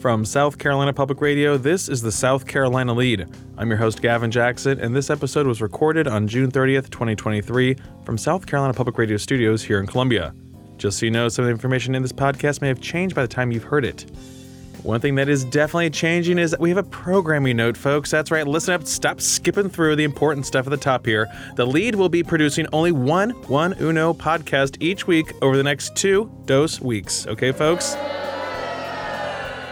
From South Carolina Public Radio, this is the South Carolina Lead. I'm your host, Gavin Jackson, and this episode was recorded on June 30th, 2023, from South Carolina Public Radio studios here in Columbia. Just so you know, some of the information in this podcast may have changed by the time you've heard it. One thing that is definitely changing is that we have a programming note, folks. That's right, listen up, stop skipping through the important stuff at the top here. The lead will be producing only one One Uno podcast each week over the next two dose weeks. Okay, folks?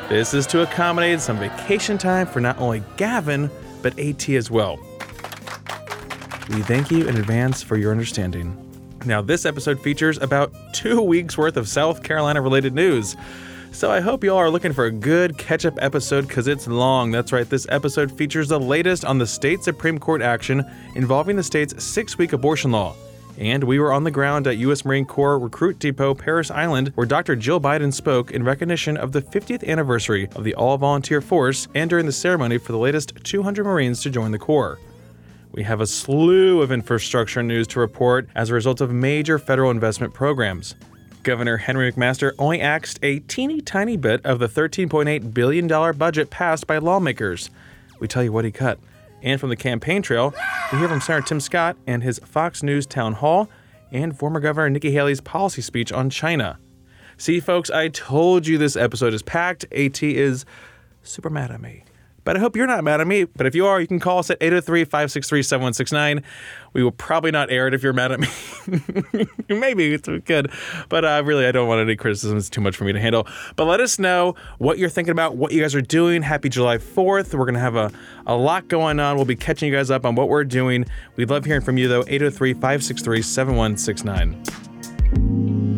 This is to accommodate some vacation time for not only Gavin, but AT as well. We thank you in advance for your understanding. Now, this episode features about two weeks worth of South Carolina related news. So I hope y'all are looking for a good catch up episode because it's long. That's right, this episode features the latest on the state Supreme Court action involving the state's six week abortion law. And we were on the ground at U.S. Marine Corps Recruit Depot, Parris Island, where Dr. Jill Biden spoke in recognition of the 50th anniversary of the all volunteer force and during the ceremony for the latest 200 Marines to join the Corps. We have a slew of infrastructure news to report as a result of major federal investment programs. Governor Henry McMaster only axed a teeny tiny bit of the $13.8 billion budget passed by lawmakers. We tell you what he cut. And from the campaign trail, we hear from Senator Tim Scott and his Fox News town hall, and former Governor Nikki Haley's policy speech on China. See, folks, I told you this episode is packed. AT is super mad at me. But I hope you're not mad at me. But if you are, you can call us at 803 563 7169. We will probably not air it if you're mad at me. Maybe it's good. But uh, really, I don't want any criticism. It's too much for me to handle. But let us know what you're thinking about, what you guys are doing. Happy July 4th. We're going to have a, a lot going on. We'll be catching you guys up on what we're doing. We'd love hearing from you, though. 803 563 7169.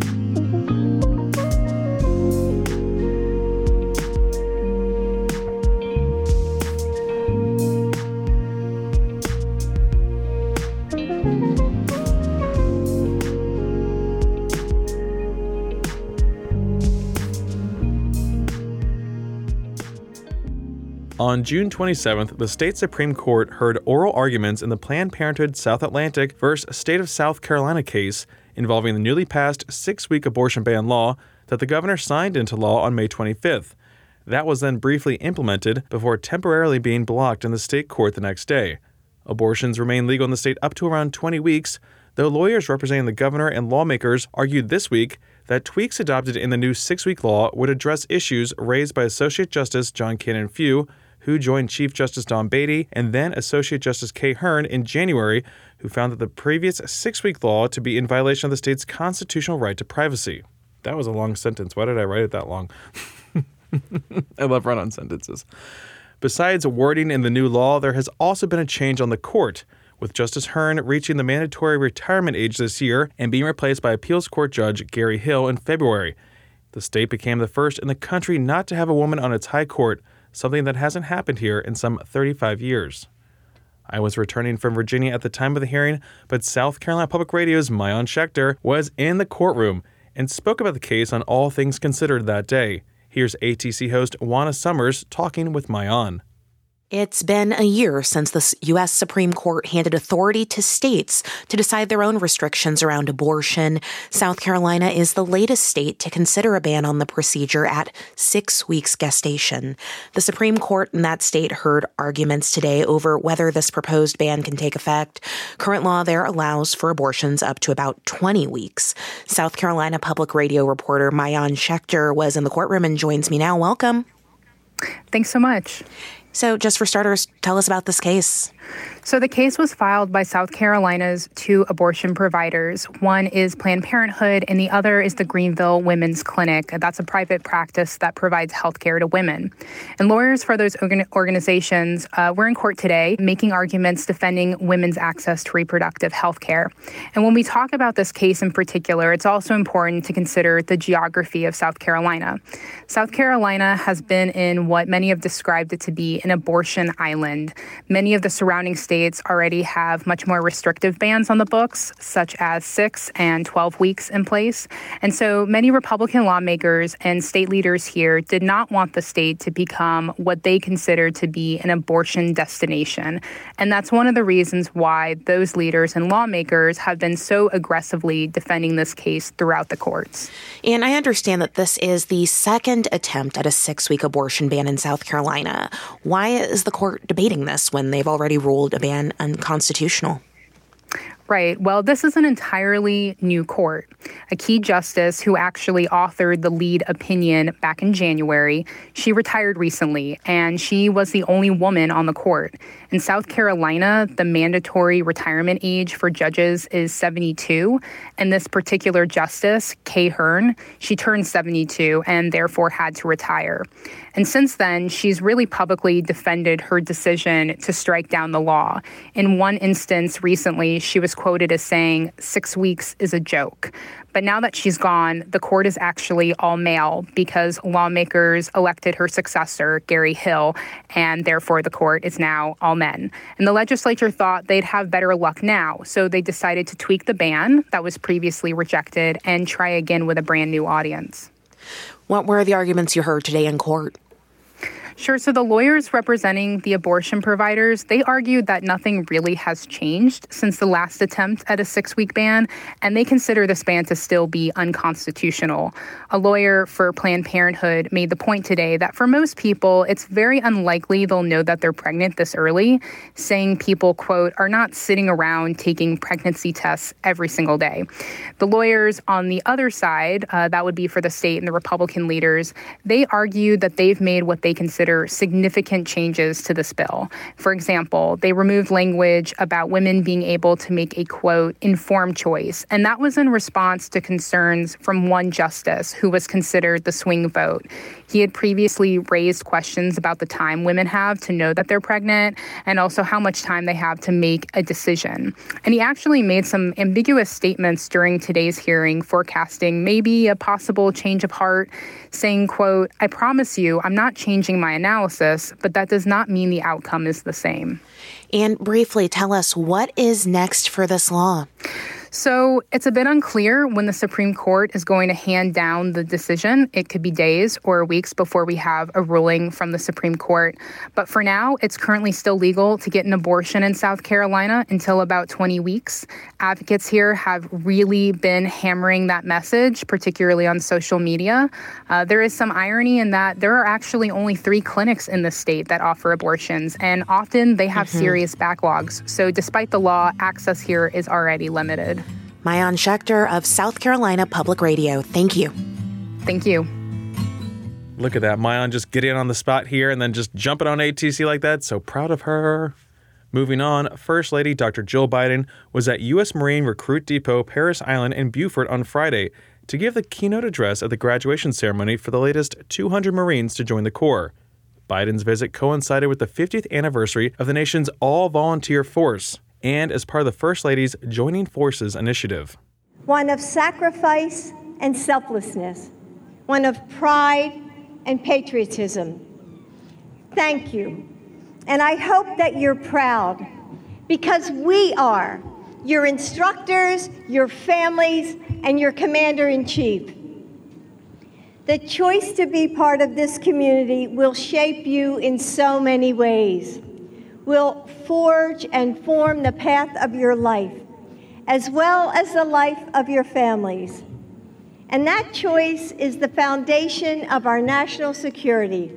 On June 27th, the state Supreme Court heard oral arguments in the Planned Parenthood South Atlantic versus State of South Carolina case involving the newly passed six week abortion ban law that the governor signed into law on May 25th. That was then briefly implemented before temporarily being blocked in the state court the next day. Abortions remain legal in the state up to around 20 weeks, though lawyers representing the governor and lawmakers argued this week that tweaks adopted in the new six week law would address issues raised by Associate Justice John Cannon Few who joined Chief Justice Don Beatty and then Associate Justice Kay Hearn in January, who found that the previous six week law to be in violation of the state's constitutional right to privacy. That was a long sentence. Why did I write it that long? I love run on sentences. Besides wording in the new law, there has also been a change on the court, with Justice Hearn reaching the mandatory retirement age this year and being replaced by appeals court judge Gary Hill in February. The state became the first in the country not to have a woman on its high court, something that hasn't happened here in some 35 years. I was returning from Virginia at the time of the hearing, but South Carolina Public Radio's Maayan Schechter was in the courtroom and spoke about the case on All Things Considered that day. Here's ATC host Juana Summers talking with Maayan. It's been a year since the U.S. Supreme Court handed authority to states to decide their own restrictions around abortion. South Carolina is the latest state to consider a ban on the procedure at six weeks gestation. The Supreme Court in that state heard arguments today over whether this proposed ban can take effect. Current law there allows for abortions up to about 20 weeks. South Carolina Public Radio reporter Maayan Schechter was in the courtroom and joins me now. Welcome. Thanks so much. So, just for starters, tell us about this case. So, the case was filed by South Carolina's two abortion providers. One is Planned Parenthood, and the other is the Greenville Women's Clinic. That's a private practice that provides health care to women. And lawyers for those organizations uh, were in court today making arguments defending women's access to reproductive health care. And when we talk about this case in particular, it's also important to consider the geography of South Carolina. South Carolina has been in what many have described it to be an abortion island. Many of the surrounding states already have much more restrictive bans on the books, such as six and 12 weeks in place. And so many Republican lawmakers and state leaders here did not want the state to become what they consider to be an abortion destination. And that's one of the reasons why those leaders and lawmakers have been so aggressively defending this case throughout the courts. And I understand that this is the second attempt at a six week abortion ban in South Carolina. Why is the court debating this when they've already ruled a ban unconstitutional? Right. Well, this is an entirely new court. A key justice who actually authored the lead opinion back in January, she retired recently, and she was the only woman on the court. In South Carolina, the mandatory retirement age for judges is 72, and this particular justice, Kay Hearn, she turned 72 and therefore had to retire. And since then, she's really publicly defended her decision to strike down the law. In one instance recently, she was quoted as saying, Six weeks is a joke. But now that she's gone, the court is actually all male because lawmakers elected her successor, Gary Hill, and therefore the court is now all men. And the legislature thought they'd have better luck now, so they decided to tweak the ban that was previously rejected and try again with a brand new audience. What were the arguments you heard today in court? Sure. So the lawyers representing the abortion providers, they argued that nothing really has changed since the last attempt at a six week ban, and they consider this ban to still be unconstitutional. A lawyer for Planned Parenthood made the point today that for most people, it's very unlikely they'll know that they're pregnant this early, saying people, quote, are not sitting around taking pregnancy tests every single day. The lawyers on the other side, uh, that would be for the state and the Republican leaders, they argued that they've made what they consider consider significant changes to this bill. For example, they removed language about women being able to make a quote, informed choice. And that was in response to concerns from one justice who was considered the swing vote. He had previously raised questions about the time women have to know that they're pregnant and also how much time they have to make a decision. And he actually made some ambiguous statements during today's hearing forecasting maybe a possible change of heart, saying, quote, I promise you, I'm not changing my analysis, but that does not mean the outcome is the same. And briefly tell us what is next for this law? So it's a bit unclear when the Supreme Court is going to hand down the decision. It could be days or weeks before we have a ruling from the Supreme Court. But for now, it's currently still legal to get an abortion in South Carolina until about 20 weeks. Advocates here have really been hammering that message, particularly on social media. Uh, there is some irony in that there are actually only three clinics in the state that offer abortions, and often they have mm-hmm. serious backlogs. So despite the law, access here is already limited. Maayan Schechter of South Carolina Public Radio. Thank you. Thank you. Look at that. Maayan just getting on the spot here and then just jumping on ATC like that. So proud of her. Moving on, First Lady Dr. Jill Biden was at U.S. Marine Recruit Depot, Parris Island, in Beaufort on Friday to give the keynote address at the graduation ceremony for the latest 200 Marines to join the Corps. Biden's visit coincided with the 50th anniversary of the nation's all volunteer force and as part of the First Lady's Joining Forces initiative. One of sacrifice and selflessness, one of pride and patriotism. Thank you. And I hope that you're proud because we are your instructors, your families, and your commander in chief. The choice to be part of this community will shape you in so many ways will forge and form the path of your life, as well as the life of your families. And that choice is the foundation of our national security,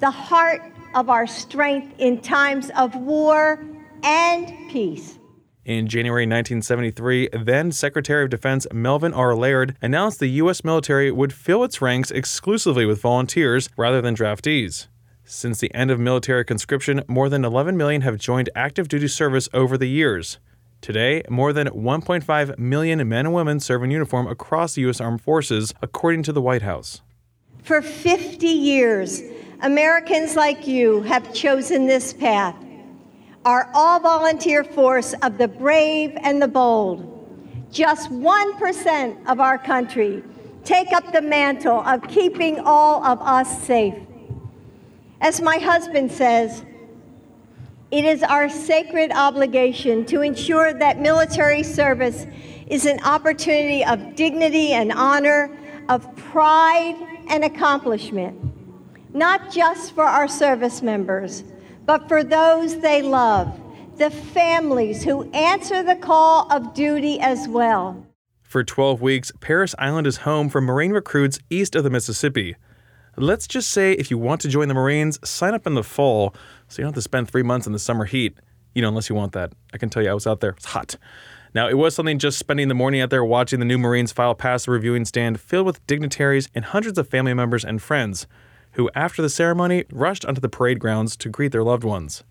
the heart of our strength in times of war and peace. In January 1973, then Secretary of Defense Melvin R. Laird announced the U.S. military would fill its ranks exclusively with volunteers rather than draftees. Since the end of military conscription, more than 11 million have joined active duty service over the years. Today, more than 1.5 million men and women serve in uniform across the U.S. Armed Forces, according to the White House. For 50 years, Americans like you have chosen this path. Our all volunteer force of the brave and the bold. Just 1% of our country take up the mantle of keeping all of us safe. As my husband says, It is our sacred obligation to ensure that military service is an opportunity of dignity and honor, of pride and accomplishment, not just for our service members, but for those they love, the families who answer the call of duty as well. For 12 weeks, Parris Island is home for Marine recruits east of the Mississippi. Let's just say if you want to join the Marines, sign up in the fall so you don't have to spend three months in the summer heat. You know, unless you want that. I can tell you, I was out there. It's hot. Now, it was something just spending the morning out there watching the new Marines file past the reviewing stand filled with dignitaries and hundreds of family members and friends who, after the ceremony, rushed onto the parade grounds to greet their loved ones.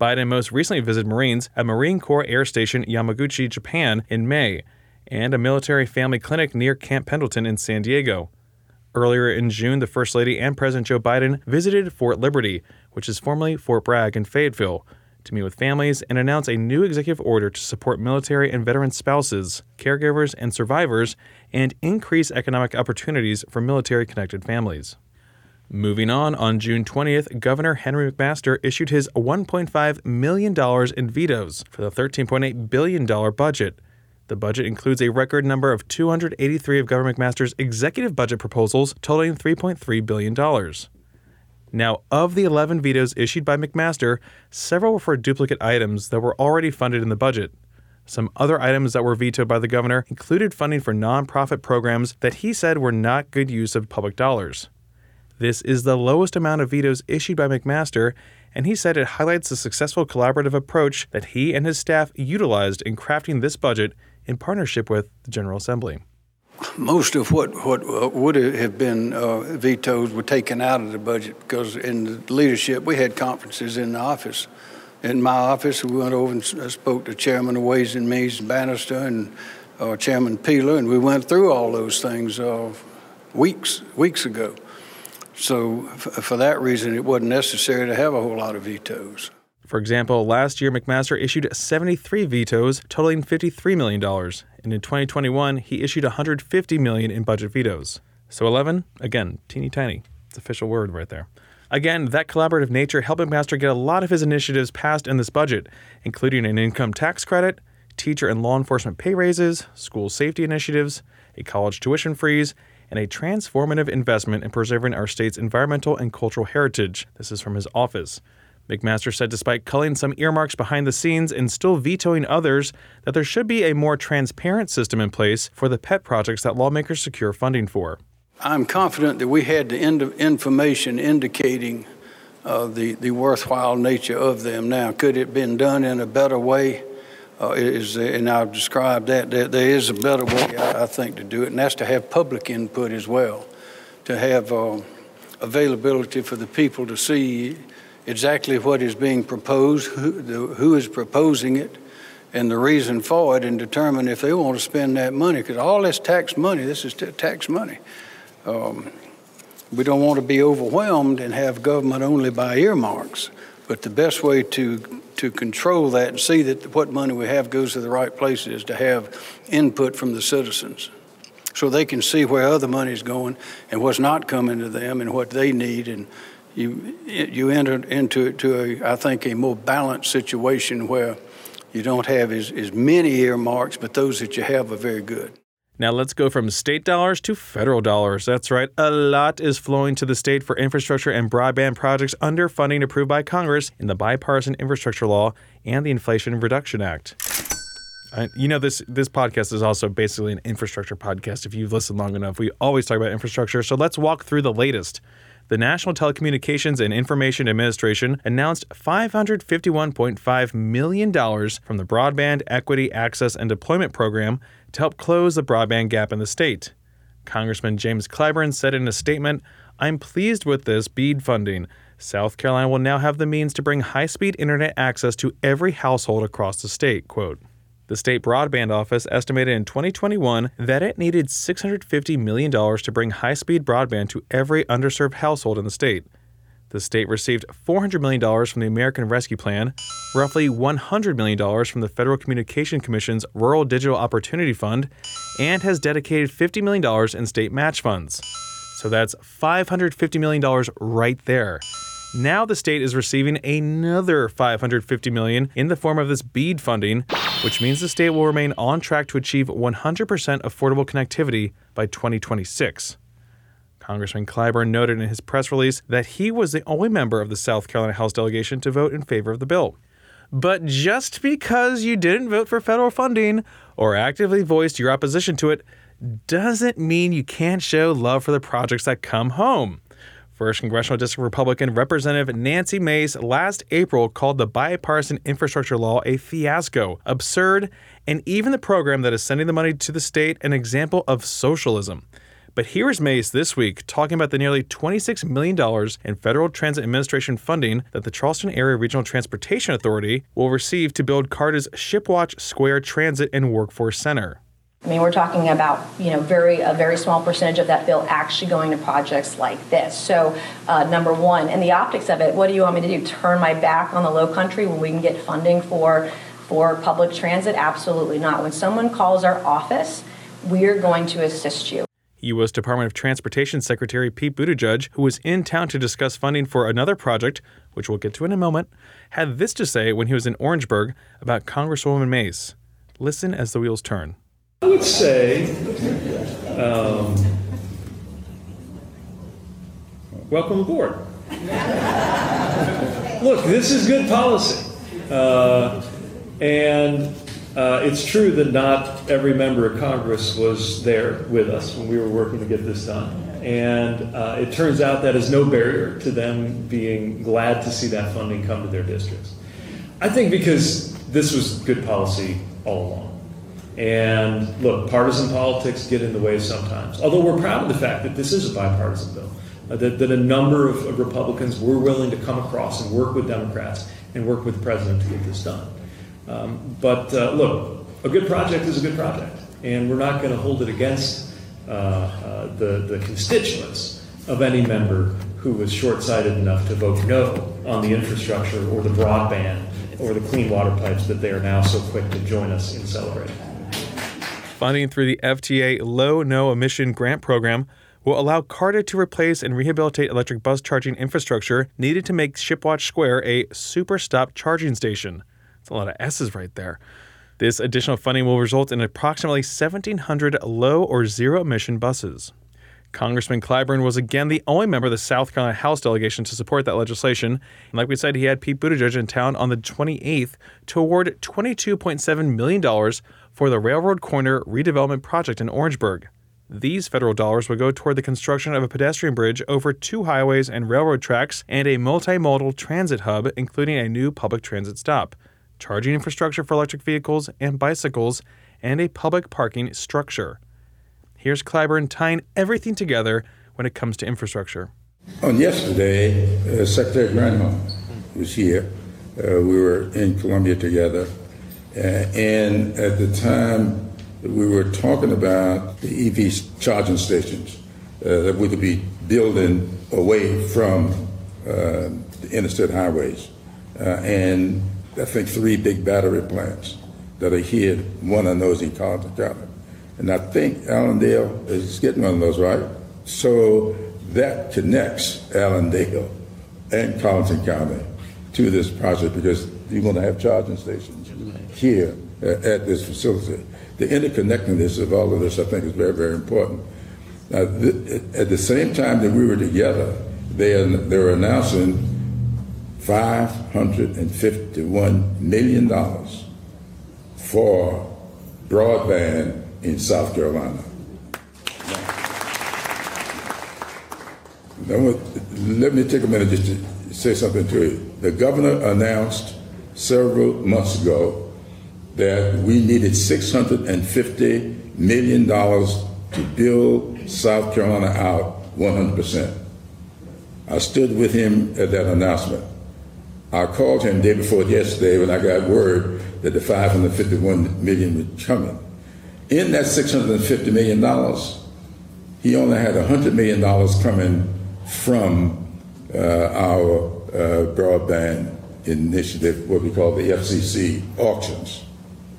Biden most recently visited Marines at Marine Corps Air Station Yamaguchi, Japan in May, and a military family clinic near Camp Pendleton in San Diego. Earlier in June, the First Lady and President Joe Biden visited Fort Liberty, which is formerly Fort Bragg in Fayetteville, to meet with families and announce a new executive order to support military and veteran spouses, caregivers, and survivors, and increase economic opportunities for military connected families. Moving on, on June 20th, Governor Henry McMaster issued his $1.5 million in vetoes for the $13.8 billion budget. The budget includes a record number of 283 of Governor McMaster's executive budget proposals, totaling $3.3 billion. Now, of the 11 vetoes issued by McMaster, several were for duplicate items that were already funded in the budget. Some other items that were vetoed by the governor included funding for nonprofit programs that he said were not good use of public dollars. This is the lowest amount of vetoes issued by McMaster, and he said it highlights the successful collaborative approach that he and his staff utilized in crafting this budget in partnership with the General Assembly most of what, what would have been uh, were taken out of the budget because in leadership we had conferences in the office. In my office, we went over and uh, spoke to Chairman of Ways and Means Bannister and uh, Chairman Peeler, and we went through all those things uh, weeks weeks ago. So, f- for that reason, it wasn't necessary to have a whole lot of vetoes. For example, last year McMaster issued 73 vetoes, totaling $53 million, and in 2021 he issued 150 million in budget vetoes. So 11, again, teeny tiny. It's official word right there. Again, that collaborative nature helped McMaster get a lot of his initiatives passed in this budget, including an income tax credit, teacher and law enforcement pay raises, school safety initiatives, a college tuition freeze, and a transformative investment in preserving our state's environmental and cultural heritage. This is from his office. McMaster said despite culling some earmarks behind the scenes and still vetoing others, that there should be a more transparent system in place for the pet projects that lawmakers secure funding for. I'm confident that we had the information indicating uh, the, the worthwhile nature of them. Now, could it have been done in a better way? Uh, is and I've described that, that there is a better way, I, I, think, to do it, and that's to have public input as well, to have uh, availability for the people to see exactly what is being proposed, who, the, who is proposing it, and the reason for it, and determine if they want to spend that money. Because all this tax money, this is tax money. Um, we don't want to be overwhelmed and have government only by earmarks. But the best way to to control that and see that what money we have goes to the right places is to have input from the citizens so they can see where other money is going and what's not coming to them and what they need and you you enter into to a I think a more balanced situation where you don't have as, as many earmarks, but those that you have are very good. Now let's go from state dollars to federal dollars. That's right, a lot is flowing to the state for infrastructure and broadband projects under funding approved by Congress in the bipartisan infrastructure law and the Inflation Reduction Act. Uh, you know this this podcast is also basically an infrastructure podcast. If you've listened long enough, we always talk about infrastructure. So let's walk through the latest the National Telecommunications and Information Administration announced $551.5 million from the Broadband Equity Access and Deployment Program to help close the broadband gap in the state. Congressman James Clyburn said in a statement, I'm pleased with this BEAD funding. South Carolina will now have the means to bring high speed internet access to every household across the state. Quote, the state broadband office estimated in 2021 that it needed $650 million to bring high speed broadband to every underserved household in the state. The state received $400 million from the American Rescue Plan, roughly $100 million from the Federal Communication Commission's Rural Digital Opportunity Fund, and has dedicated $50 million in state match funds. So that's $550 million right there. Now the state is receiving another 550 million in the form of this BEAD funding, which means the state will remain on track to achieve 100% affordable connectivity by 2026. Congressman Clyburn noted in his press release that he was the only member of the South Carolina House delegation to vote in favor of the bill. But just because you didn't vote for federal funding or actively voiced your opposition to it doesn't mean you can't show love for the projects that come home. First Congressional District Republican Representative Nancy Mace last April called the bipartisan infrastructure law a fiasco, absurd, and even the program that is sending the money to the state an example of socialism. But here is Mace this week talking about the nearly $26 million in Federal Transit Administration funding that the Charleston Area Regional Transportation Authority will receive to build CARTA's Shipwatch Square Transit and Workforce Center. I mean, we're talking about you know very a very small percentage of that bill actually going to projects like this. So, uh, number one, and the optics of it. What do you want me to do? Turn my back on the Low Country when we can get funding for for public transit? Absolutely not. When someone calls our office, we are going to assist you. U.S. Department of Transportation Secretary Pete Buttigieg, who was in town to discuss funding for another project, which we'll get to in a moment, had this to say when he was in Orangeburg about Congresswoman Mace. Listen as the wheels turn. I would say, um, welcome aboard. Look, this is good policy. Uh, and uh, it's true that not every member of Congress was there with us when we were working to get this done. And uh, it turns out that is no barrier to them being glad to see that funding come to their districts. I think because this was good policy all along. And look, partisan politics get in the way sometimes. Although we're proud of the fact that this is a bipartisan bill, uh, that, that a number of, of, Republicans were willing to come across and work with Democrats and work with the president to get this done. Um, but uh, look, a good project is a good project, and we're not going to hold it against uh, uh, the, the constituents of any member who was short sighted enough to vote no on the infrastructure or the broadband or the clean water pipes that they are now so quick to join us in celebrating. Funding through the FTA Low No Emission Grant Program will allow CARTA to replace and rehabilitate electric bus charging infrastructure needed to make Shipwatch Square a super stop charging station. It's a lot of S's right there. This additional funding will result in approximately 1,700 low or zero emission buses. Congressman Clyburn was again the only member of the South Carolina House delegation to support that legislation. And like we said, he had Pete Buttigieg in town on the 28th to award $22.7 million for the Railroad Corner redevelopment project in Orangeburg. These federal dollars would go toward the construction of a pedestrian bridge over two highways and railroad tracks and a multimodal transit hub, including a new public transit stop, charging infrastructure for electric vehicles and bicycles, and a public parking structure. Here's Clyburn tying everything together when it comes to infrastructure. On yesterday, uh, Secretary Granholm was here. Uh, we were in Columbia together and at the time, we were talking about the EV charging stations uh, that we could be building away from uh, the interstate highways. Uh, and I think three big battery plants that are here, one of those in Colleton County. And I think Allendale is getting one of those, right? So that connects Allendale and Colleton County to this project because you're going to have charging stations here uh, at this facility. The interconnectedness of all of this, I think, is very, very important. Now, th- at the same time that we were together, they, are, they were announcing $551 million for broadband in South Carolina. Now, let me take a minute just to say something to you. The governor announced several months ago that we needed $650 million to build South Carolina out 100%. I stood with him at that announcement. I called him day before yesterday when I got word that the 551 million was coming. In that 650 million dollars, he only had 100 million dollars coming from uh, our uh, broadband initiative, what we call the FCC auctions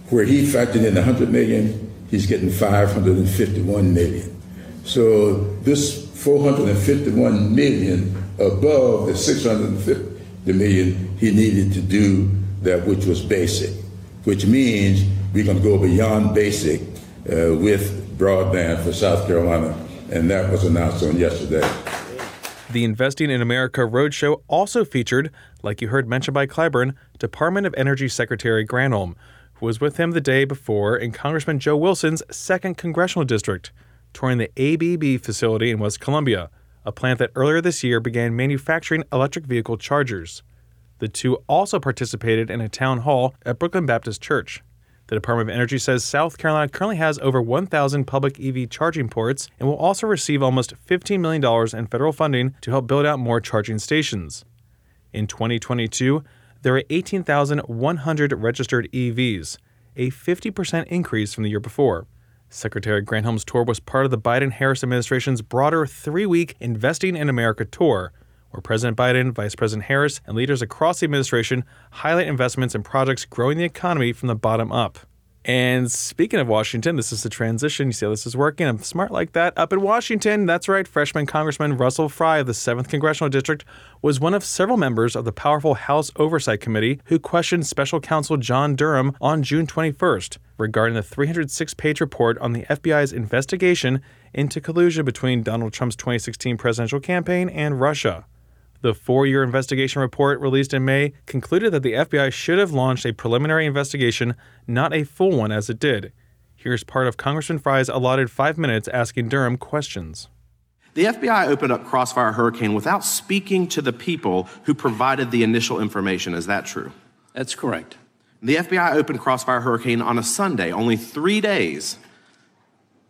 where he factored in 100 million, he's getting 551 million. So this 451 million above the 650 million he needed to do that which was basic, which means we're going to go beyond basic uh, with broadband for South Carolina, and that was announced on yesterday. The Investing in America Roadshow also featured, like you heard mentioned by Clyburn, Department of Energy Secretary Granholm, who was with him the day before in Congressman Joe Wilson's 2nd Congressional District, touring the ABB facility in West Columbia, a plant that earlier this year began manufacturing electric vehicle chargers. The two also participated in a town hall at Brookland Baptist Church. The Department of Energy says South Carolina currently has over 1,000 public EV charging ports and will also receive almost $15 million in federal funding to help build out more charging stations. In 2022, there are 18,100 registered EVs, a 50% increase from the year before. Secretary Granholm's tour was part of the Biden Harris administration's broader three week Investing in America tour, where President Biden, Vice President Harris, and leaders across the administration highlight investments in projects growing the economy from the bottom up. And speaking of Washington, this is the transition. You see how this is working? I'm smart like that. Up in Washington, that's right, freshman Congressman Russell Fry of the 7th Congressional District was one of several members of the powerful House Oversight Committee who questioned special counsel John Durham on June 21st regarding the 306 page report on the FBI's investigation into collusion between Donald Trump's 2016 presidential campaign and Russia. The four year investigation report released in May concluded that the FBI should have launched a preliminary investigation, not a full one as it did. Here's part of Congressman Fry's allotted five minutes asking Durham questions. The FBI opened up Crossfire Hurricane without speaking to the people who provided the initial information. Is that true? That's correct. The FBI opened Crossfire Hurricane on a Sunday, only three days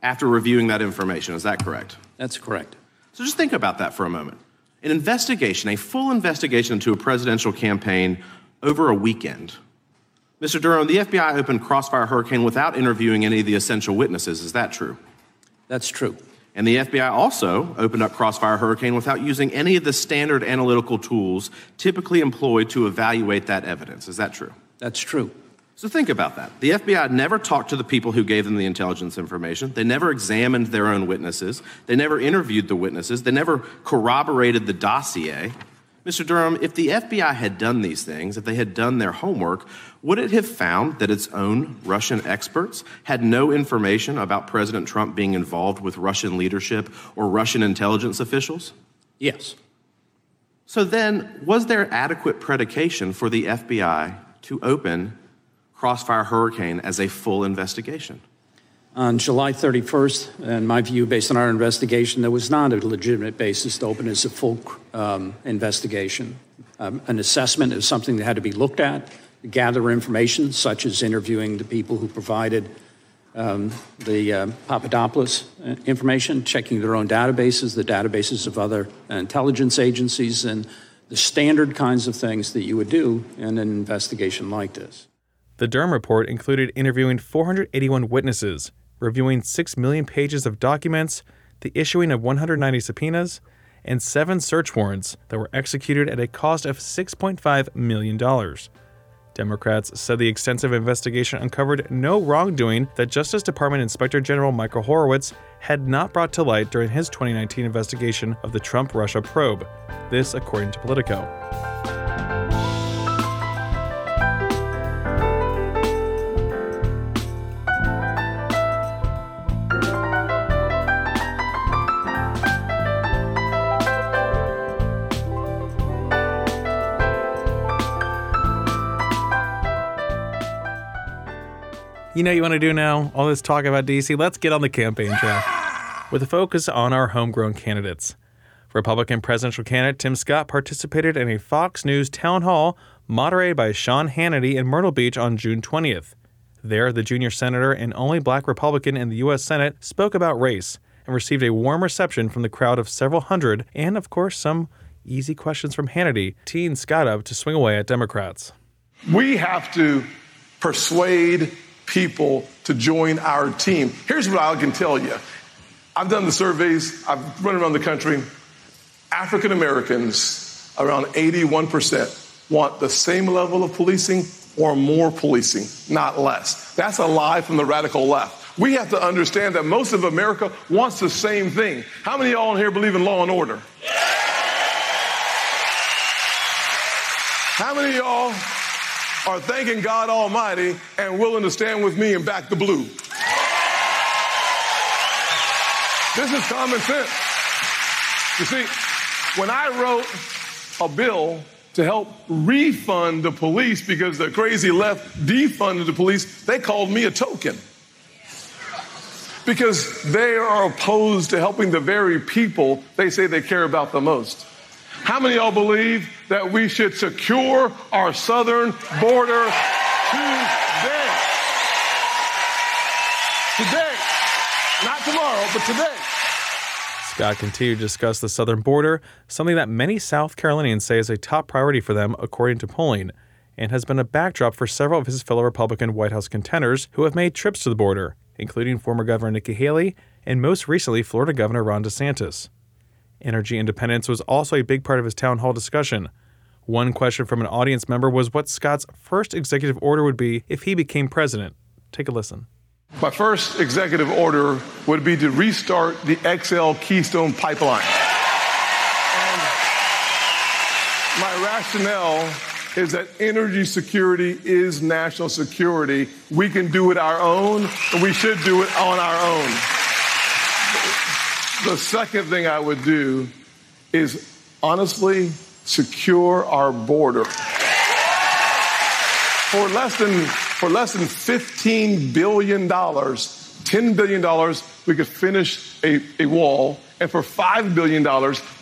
after reviewing that information. Is that correct? That's correct. So just think about that for a moment an investigation, a full investigation into a presidential campaign over a weekend. Mr. Durham, the FBI opened Crossfire Hurricane without interviewing any of the essential witnesses. Is that true? That's true. And the FBI also opened up Crossfire Hurricane without using any of the standard analytical tools typically employed to evaluate that evidence. Is that true? That's true. So think about that. The FBI never talked to the people who gave them the intelligence information. They never examined their own witnesses. They never interviewed the witnesses. They never corroborated the dossier. Mr. Durham, if the FBI had done these things, if they had done their homework, would it have found that its own Russian experts had no information about President Trump being involved with Russian leadership or Russian intelligence officials? Yes. So then, was there adequate predication for the FBI to open Crossfire Hurricane as a full investigation? On July 31st, in my view, based on our investigation, there was not a legitimate basis to open as a full um, investigation. Um, an assessment is something that had to be looked at, gather information, such as interviewing the people who provided um, the uh, Papadopoulos uh, information, checking their own databases, the databases of other intelligence agencies, and the standard kinds of things that you would do in an investigation like this. The Durham report included interviewing 481 witnesses, reviewing 6 million pages of documents, the issuing of 190 subpoenas, and seven search warrants that were executed at a cost of $6.5 million. Democrats said the extensive investigation uncovered no wrongdoing that Justice Department Inspector General Michael Horowitz had not brought to light during his 2019 investigation of the Trump Russia probe. This, according to Politico. You know you want to do now? All this talk about DC, let's get on the campaign trail with a focus on our homegrown candidates. Republican presidential candidate Tim Scott participated in a Fox News town hall moderated by Sean Hannity in Myrtle Beach on June 20th. There, the junior senator and only black Republican in the U.S. Senate spoke about race and received a warm reception from the crowd of several hundred and, of course, some easy questions from Hannity, teeing Scott up to swing away at Democrats. We have to persuade people to join our team. Here's what I can tell you I've done the surveys, I've run around the country. African Americans, around 81%, want the same level of policing or more policing, not less. That's a lie from the radical left. We have to understand that most of America wants the same thing. How many of y'all in here believe in law and order? How many of y'all are thanking God Almighty and willing to stand with me and back the blue? This is common sense. You see, when I wrote a bill to help refund the police because the crazy left defunded the police, they called me a token. Because they are opposed to helping the very people they say they care about the most. How many of y'all believe that we should secure our southern border today? Today. Not tomorrow, but today. Scott continued to discuss the southern border, something that many South Carolinians say is a top priority for them, according to polling, and has been a backdrop for several of his fellow Republican White House contenders who have made trips to the border, including former Governor Nikki Haley and most recently Florida Governor Ron DeSantis. Energy independence was also a big part of his town hall discussion. One question from an audience member was what Scott's first executive order would be if he became president. Take a listen. My first executive order would be to restart the XL Keystone Pipeline. And my rationale is that energy security is national security. We can do it our own, and we should do it on our own. The second thing I would do is honestly secure our border. For less than for less than $15 billion, $10 billion, we could finish a, a wall. And for $5 billion,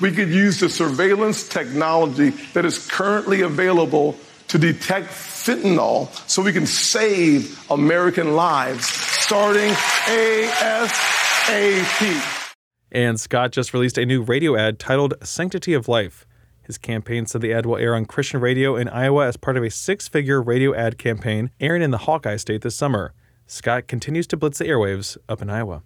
we could use the surveillance technology that is currently available to detect fentanyl so we can save American lives starting ASAP. And Scott just released a new radio ad titled Sanctity of Life. His campaign said the ad will air on Christian radio in Iowa as part of a six figure radio ad campaign airing in the Hawkeye State this summer. Scott continues to blitz the airwaves up in Iowa.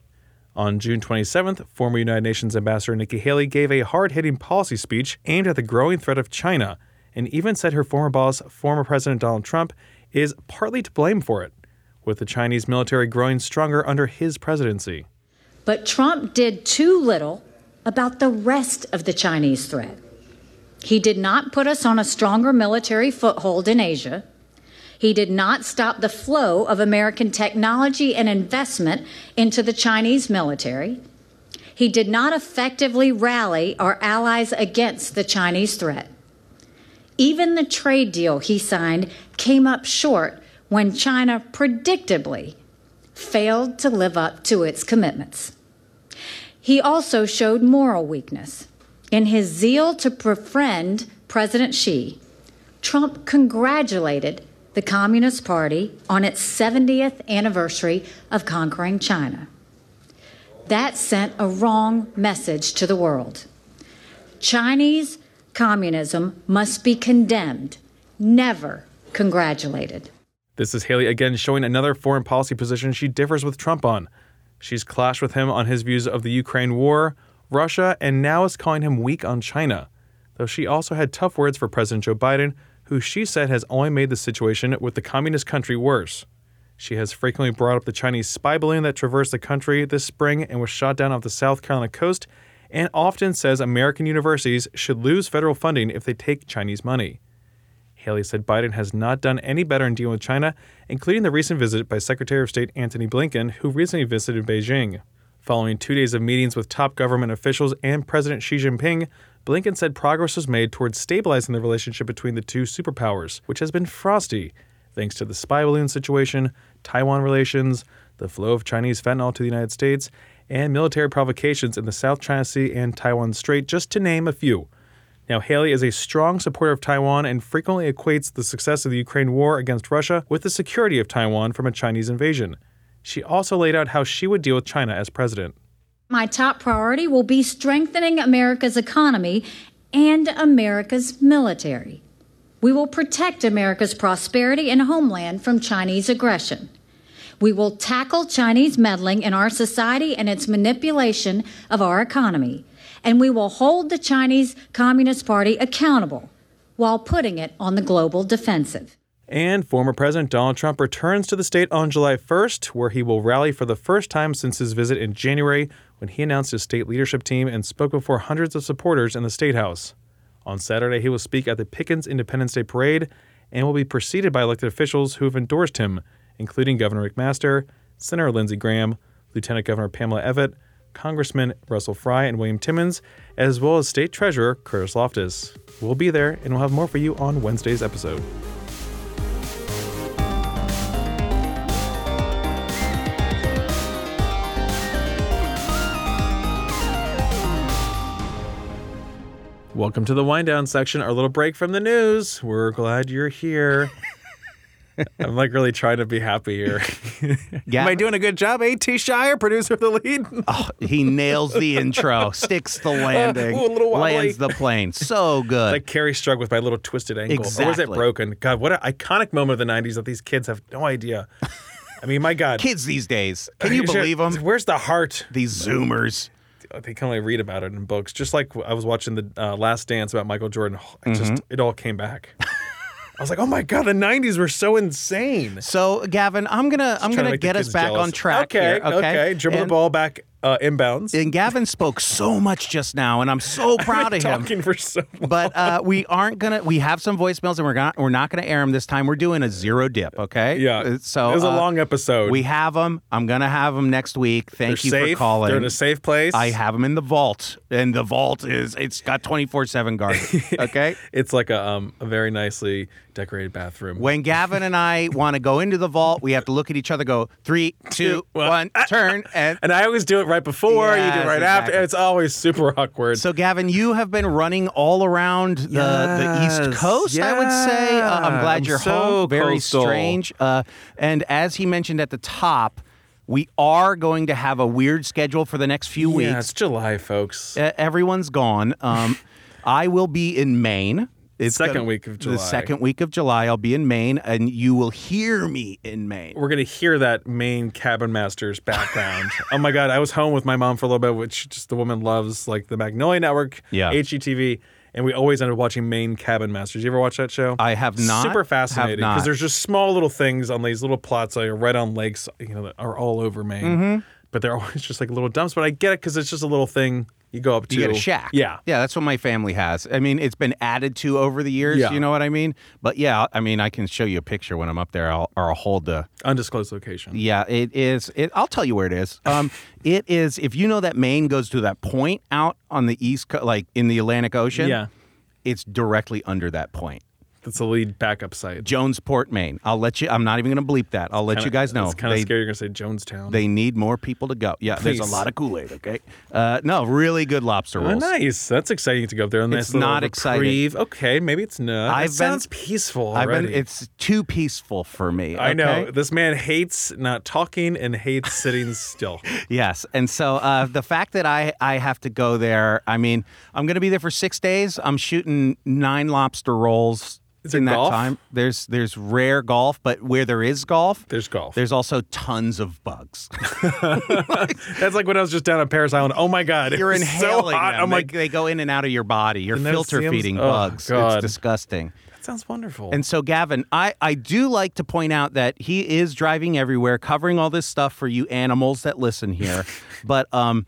On June 27th, former United Nations Ambassador Nikki Haley gave a hard hitting policy speech aimed at the growing threat of China and even said her former boss, former President Donald Trump, is partly to blame for it, with the Chinese military growing stronger under his presidency. But Trump did too little about the rest of the Chinese threat. He did not put us on a stronger military foothold in Asia. He did not stop the flow of American technology and investment into the Chinese military. He did not effectively rally our allies against the Chinese threat. Even the trade deal he signed came up short when China predictably failed to live up to its commitments. He also showed moral weakness. In his zeal to befriend President Xi, Trump congratulated the Communist Party on its 70th anniversary of conquering China. That sent a wrong message to the world. Chinese communism must be condemned, never congratulated. This is Haley again showing another foreign policy position she differs with Trump on. She's clashed with him on his views of the Ukraine war, Russia, and now is calling him weak on China. Though she also had tough words for President Joe Biden, who she said has only made the situation with the communist country worse. She has frequently brought up the Chinese spy balloon that traversed the country this spring and was shot down off the South Carolina coast, and often says American universities should lose federal funding if they take Chinese money. Haley said Biden has not done any better in dealing with China, including the recent visit by Secretary of State Antony Blinken, who recently visited Beijing. Following two days of meetings with top government officials and President Xi Jinping, Blinken said progress was made towards stabilizing the relationship between the two superpowers, which has been frosty thanks to the spy balloon situation, Taiwan relations, the flow of Chinese fentanyl to the United States, and military provocations in the South China Sea and Taiwan Strait, just to name a few. Now, Haley is a strong supporter of Taiwan and frequently equates the success of the Ukraine war against Russia with the security of Taiwan from a Chinese invasion. She also laid out how she would deal with China as president. My top priority will be strengthening America's economy and America's military. We will protect America's prosperity and homeland from Chinese aggression. We will tackle Chinese meddling in our society and its manipulation of our economy. And we will hold the Chinese Communist Party accountable while putting it on the global defensive. And former President Donald Trump returns to the state on July 1st, where he will rally for the first time since his visit in January when he announced his state leadership team and spoke before hundreds of supporters in the State House. On Saturday, he will speak at the Pickens Independence Day Parade and will be preceded by elected officials who have endorsed him, including Governor McMaster, Senator Lindsey Graham, Lieutenant Governor Pamela Evette, Congressman Russell Fry and William Timmons, as well as State Treasurer Curtis Loftis. We'll be there and we'll have more for you on Wednesday's episode. Welcome to the wind down section, our little break from the news. We're glad you're here. I'm like really trying to be happy here. Am I doing a good job? A.T. Shire, producer of the lead. Oh, he nails the intro, sticks the landing, Ooh, a little lands the plane. So good. Like Kerri Strug with my little twisted ankle. Or was it broken? God, what an iconic moment of the 90s that these kids have no idea. I mean, my God. Kids these days, can you believe them? Where's the heart? These Zoomers. They can only read about it in books. Just like I was watching the uh, Last Dance about Michael Jordan. It just Mhm. it all came back. I was like, oh my God, the 90s were so insane. So, Gavin, I'm gonna I'm gonna get us back jealous. on track Okay, here. Okay, okay. Dribble And- the ball back uh, inbounds. And Gavin spoke so much just now, and I'm so proud of him. Talking for so But uh, we aren't gonna. We have some voicemails, and we're not. We're not gonna air them this time. We're doing a zero dip. Okay. Yeah. Uh, So It was a uh, long episode. We have them. I'm gonna have them next week. Thank They're you safe. for calling. They're in a safe place. I have them in the vault, and the vault is it's got 24 seven guard. Okay. It's like a um, a very nicely decorated bathroom. When Gavin and I want to go into the vault, we have to look at each other, go three, two, one, turn, and and I always do it right before. you do it Yes, right after. It's always super awkward. So, Gavin, you have been running all around the, the East Yes, Coast, I would say. Uh, I'm glad I'm you're so home. Very coastal. strange. Uh, and as he mentioned at the top, we are going to have a weird schedule for the next few yeah, weeks. it's July, folks. Uh, everyone's gone. Um, I will be in Maine. It's Second gonna- week of July. The second week of July, I'll be in Maine, and you will hear me in Maine. We're gonna hear that Maine cabin master's background. oh my god, I was home with my mom for a little bit, which just the woman loves, like the Magnolia Network, Yeah. HGTV, and we always end up watching Maine Cabin Masters. You ever watch that show? I have not, Super fascinating because there's just small little things on these little plots are right on lakes, you know, that are all over Maine. Mhm. But they're always just like little dumps. But I get it because it's just a little thing you go up to. You get a shack. Yeah. Yeah, that's what my family has. I mean, it's been added to over the years, Yeah. you know what I mean? But yeah, I mean, I can show you a picture when I'm up there. I'll, or I'll hold the. Undisclosed location. Yeah, it is. It, I'll tell you where it is. Um, it is, if you know that Maine goes to that point out on the east, Coast, like in the Atlantic Ocean. Yeah. It's directly under that point. That's the lead backup site. Jonesport, Maine. I'll let you, I'm not even going to bleep that. I'll let Kinda- you guys know. It's kind of scary. You're gonna say Jonestown. They need more people to go. Yeah, there's a lot of Kool Aid. Okay, uh, no, really good lobster Oh, rolls. nice. That's exciting to go up there. A nice It's not exciting. Okay, maybe it's not. I've it been- sounds peaceful I've already. been. It's too peaceful for me. I know this man hates not talking and hates sitting still. Yes, and so uh, the fact that I I have to go there. I mean, I'm going to be there for six days. I'm shooting nine lobster rolls. Is in that golf? time, there's there's rare golf, but where there is golf, There's golf. there's also tons of bugs. That's like when I was just down on Parris Island. Oh my god, You're inhaling So. I'm they, like, they go in and out of your body. You're filter No-see-ums- feeding oh, bugs. God. It's disgusting. that sounds wonderful. And so, Gavin, I, I do like to point out that he is driving everywhere, covering all this stuff for you animals that listen here. but um,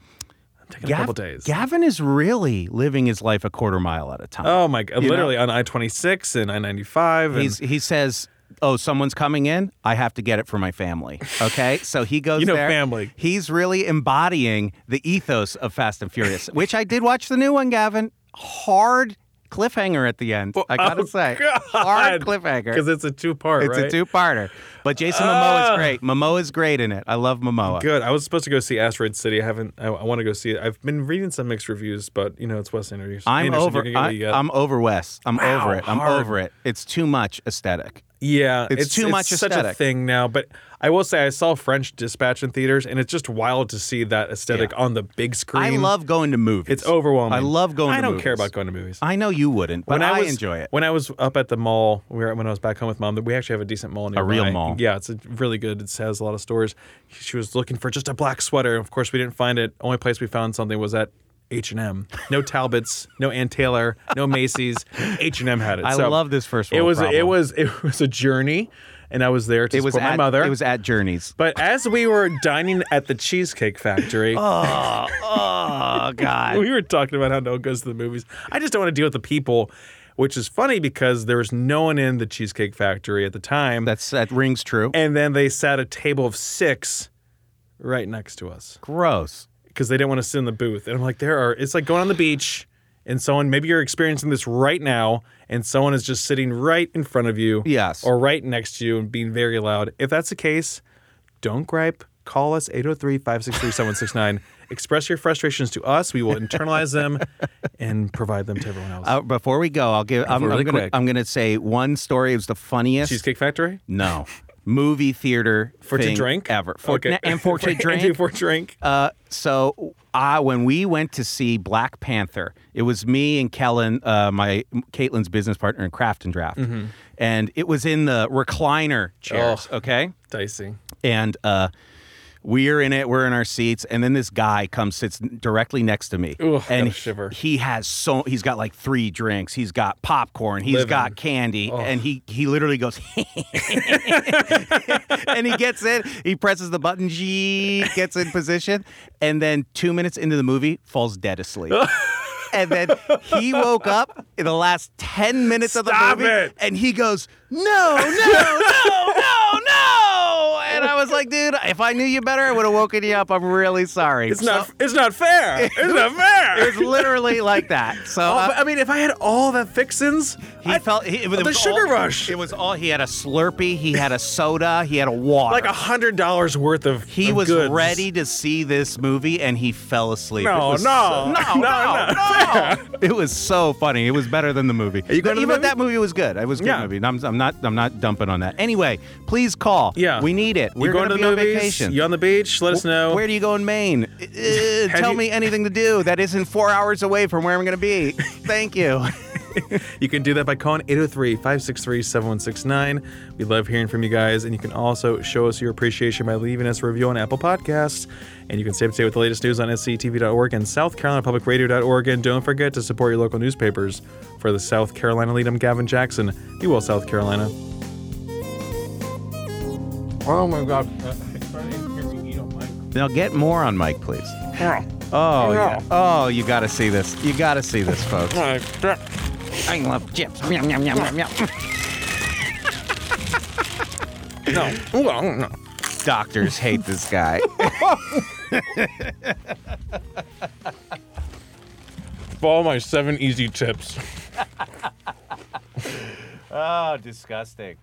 taking a couple days. Gavin is really living his life a quarter mile at a time. oh my god, You know? literally on I twenty six and I ninety five. He's, he says, "Oh, someone's coming in. I have to get it for my family." Okay, so he goes You know there. family. He's really embodying the ethos of Fast and Furious, which I did watch the new one, Gavin. Hard cliffhanger at the end. I gotta oh, say, God. hard cliffhanger because it's a two part. It's right? a two-parter. But Jason Momoa Ah. is great. Momoa is great in it. I love Momoa. Good. I was supposed to go see Asteroid City. I haven't. I, I want to go see it. I've been reading some mixed reviews, but you know it's Wes Anderson. I'm Anderson, over. you're gonna get what I. I'm over Wes. I'm Wow, over it. I'm hard. over it. It's too much aesthetic. Yeah, It's too much such a thing now. But I will say, I saw French Dispatch in theaters, and it's just wild to see that aesthetic on the big screen. I love going to movies. It's overwhelming. I love going. I to don't movies. care about going to movies. I know you wouldn't, but when I, I, was, enjoy it. When I was up at the mall, we were, when I was back home with mom, we actually have a decent mall. A real mall. Yeah, it's a really good. It has a lot of stores. She was looking for just a black sweater. Of course, we didn't find it. Only place we found something was at H and M. No Talbots, no Ann Taylor, no Macy's. H and M had it. I So love this first It world was it was it was a journey, and I was there to It was support my at, mother. It was at Journeys. but as we were dining at the Cheesecake Factory, Oh, oh God. we were talking about how no one goes to the movies. I just don't want to deal with the people, which is funny because there was no one in the Cheesecake Factory at the time. That's that rings true. and then they sat a table of six right next to us Gross. Because they didn't want to sit in the booth. And I'm like, there are. It's like going on the beach. And someone, maybe you're experiencing this right now, and someone is just sitting right in front of you, Yes. or right next to you, and being very loud. If that's the case, don't gripe. Call us 803 563 7169. Express your frustrations to us. We will internalize them and provide them to everyone else. Uh, before we go, I'll give. I'm, really I'm gonna. quick. I'm gonna say one story. It was the funniest. Cheesecake Factory? No, movie theater For to drink? ever. For, Okay. and for to drink. for drink. Uh, so I, when we went to see Black Panther, it was me and Kellen, uh, my Caitlin's business partner in Craft and Draft, Mm-hmm. and it was in the recliner chairs. Oh. Okay, Dicey. and uh, we're in it. We're in our seats, and then this guy comes sits directly next to me, Ooh, and shiver. he has so he's got like three drinks. He's got popcorn. He's Living. got candy, Oh. and he he literally goes, and he gets in. He presses the button, G gets in position, and then two minutes into the movie, falls dead asleep. And then he woke up in the last 10 minutes of the movie it. and he goes, No, no, no, no, no. I was like, Dude, if I knew you better, I would have woken you up. I'm really sorry. It's not. It's not fair. It's not fair. It was literally like that. So Oh, uh, I mean, if I had all the fixins, he felt he, it was the sugar rush. It was all he had a Slurpee, he had a soda, he had a water. like a hundred dollars worth of. he of was goods. ready to see this movie and he fell asleep. No, It was no, so- no, no, no, no, It was so funny. It was better than the movie. you going to the Even movie? that movie was good. It was a good Yeah. movie. I'm, I'm not. I'm not dumping on that. Anyway, please call. Yeah. we need it. You We're going to the on movies? vacation. You on the beach? Let us know. Where do you go in Maine? Uh, tell you- me anything to do that isn't four hours away from where I'm going to be. Thank you. You can do that by calling 803 563 7169. We love hearing from you guys. And you can also show us your appreciation by leaving us a review on Apple Podcasts. And you can stay up to date with the latest news on scetv.org and southcarolinapublicradio.org. And don't forget to support your local newspapers. For the South Carolina lead, I'm Gavin Jackson. Be well, South Carolina. Oh my God. Now get more on Mike, please. Oh yeah. Oh, you got to see this. You got to see this, folks. I love chips. Meow, meow, meow, meow, meow. No. Well, no. Doctors hate this guy. Follow my seven easy tips. oh, disgusting.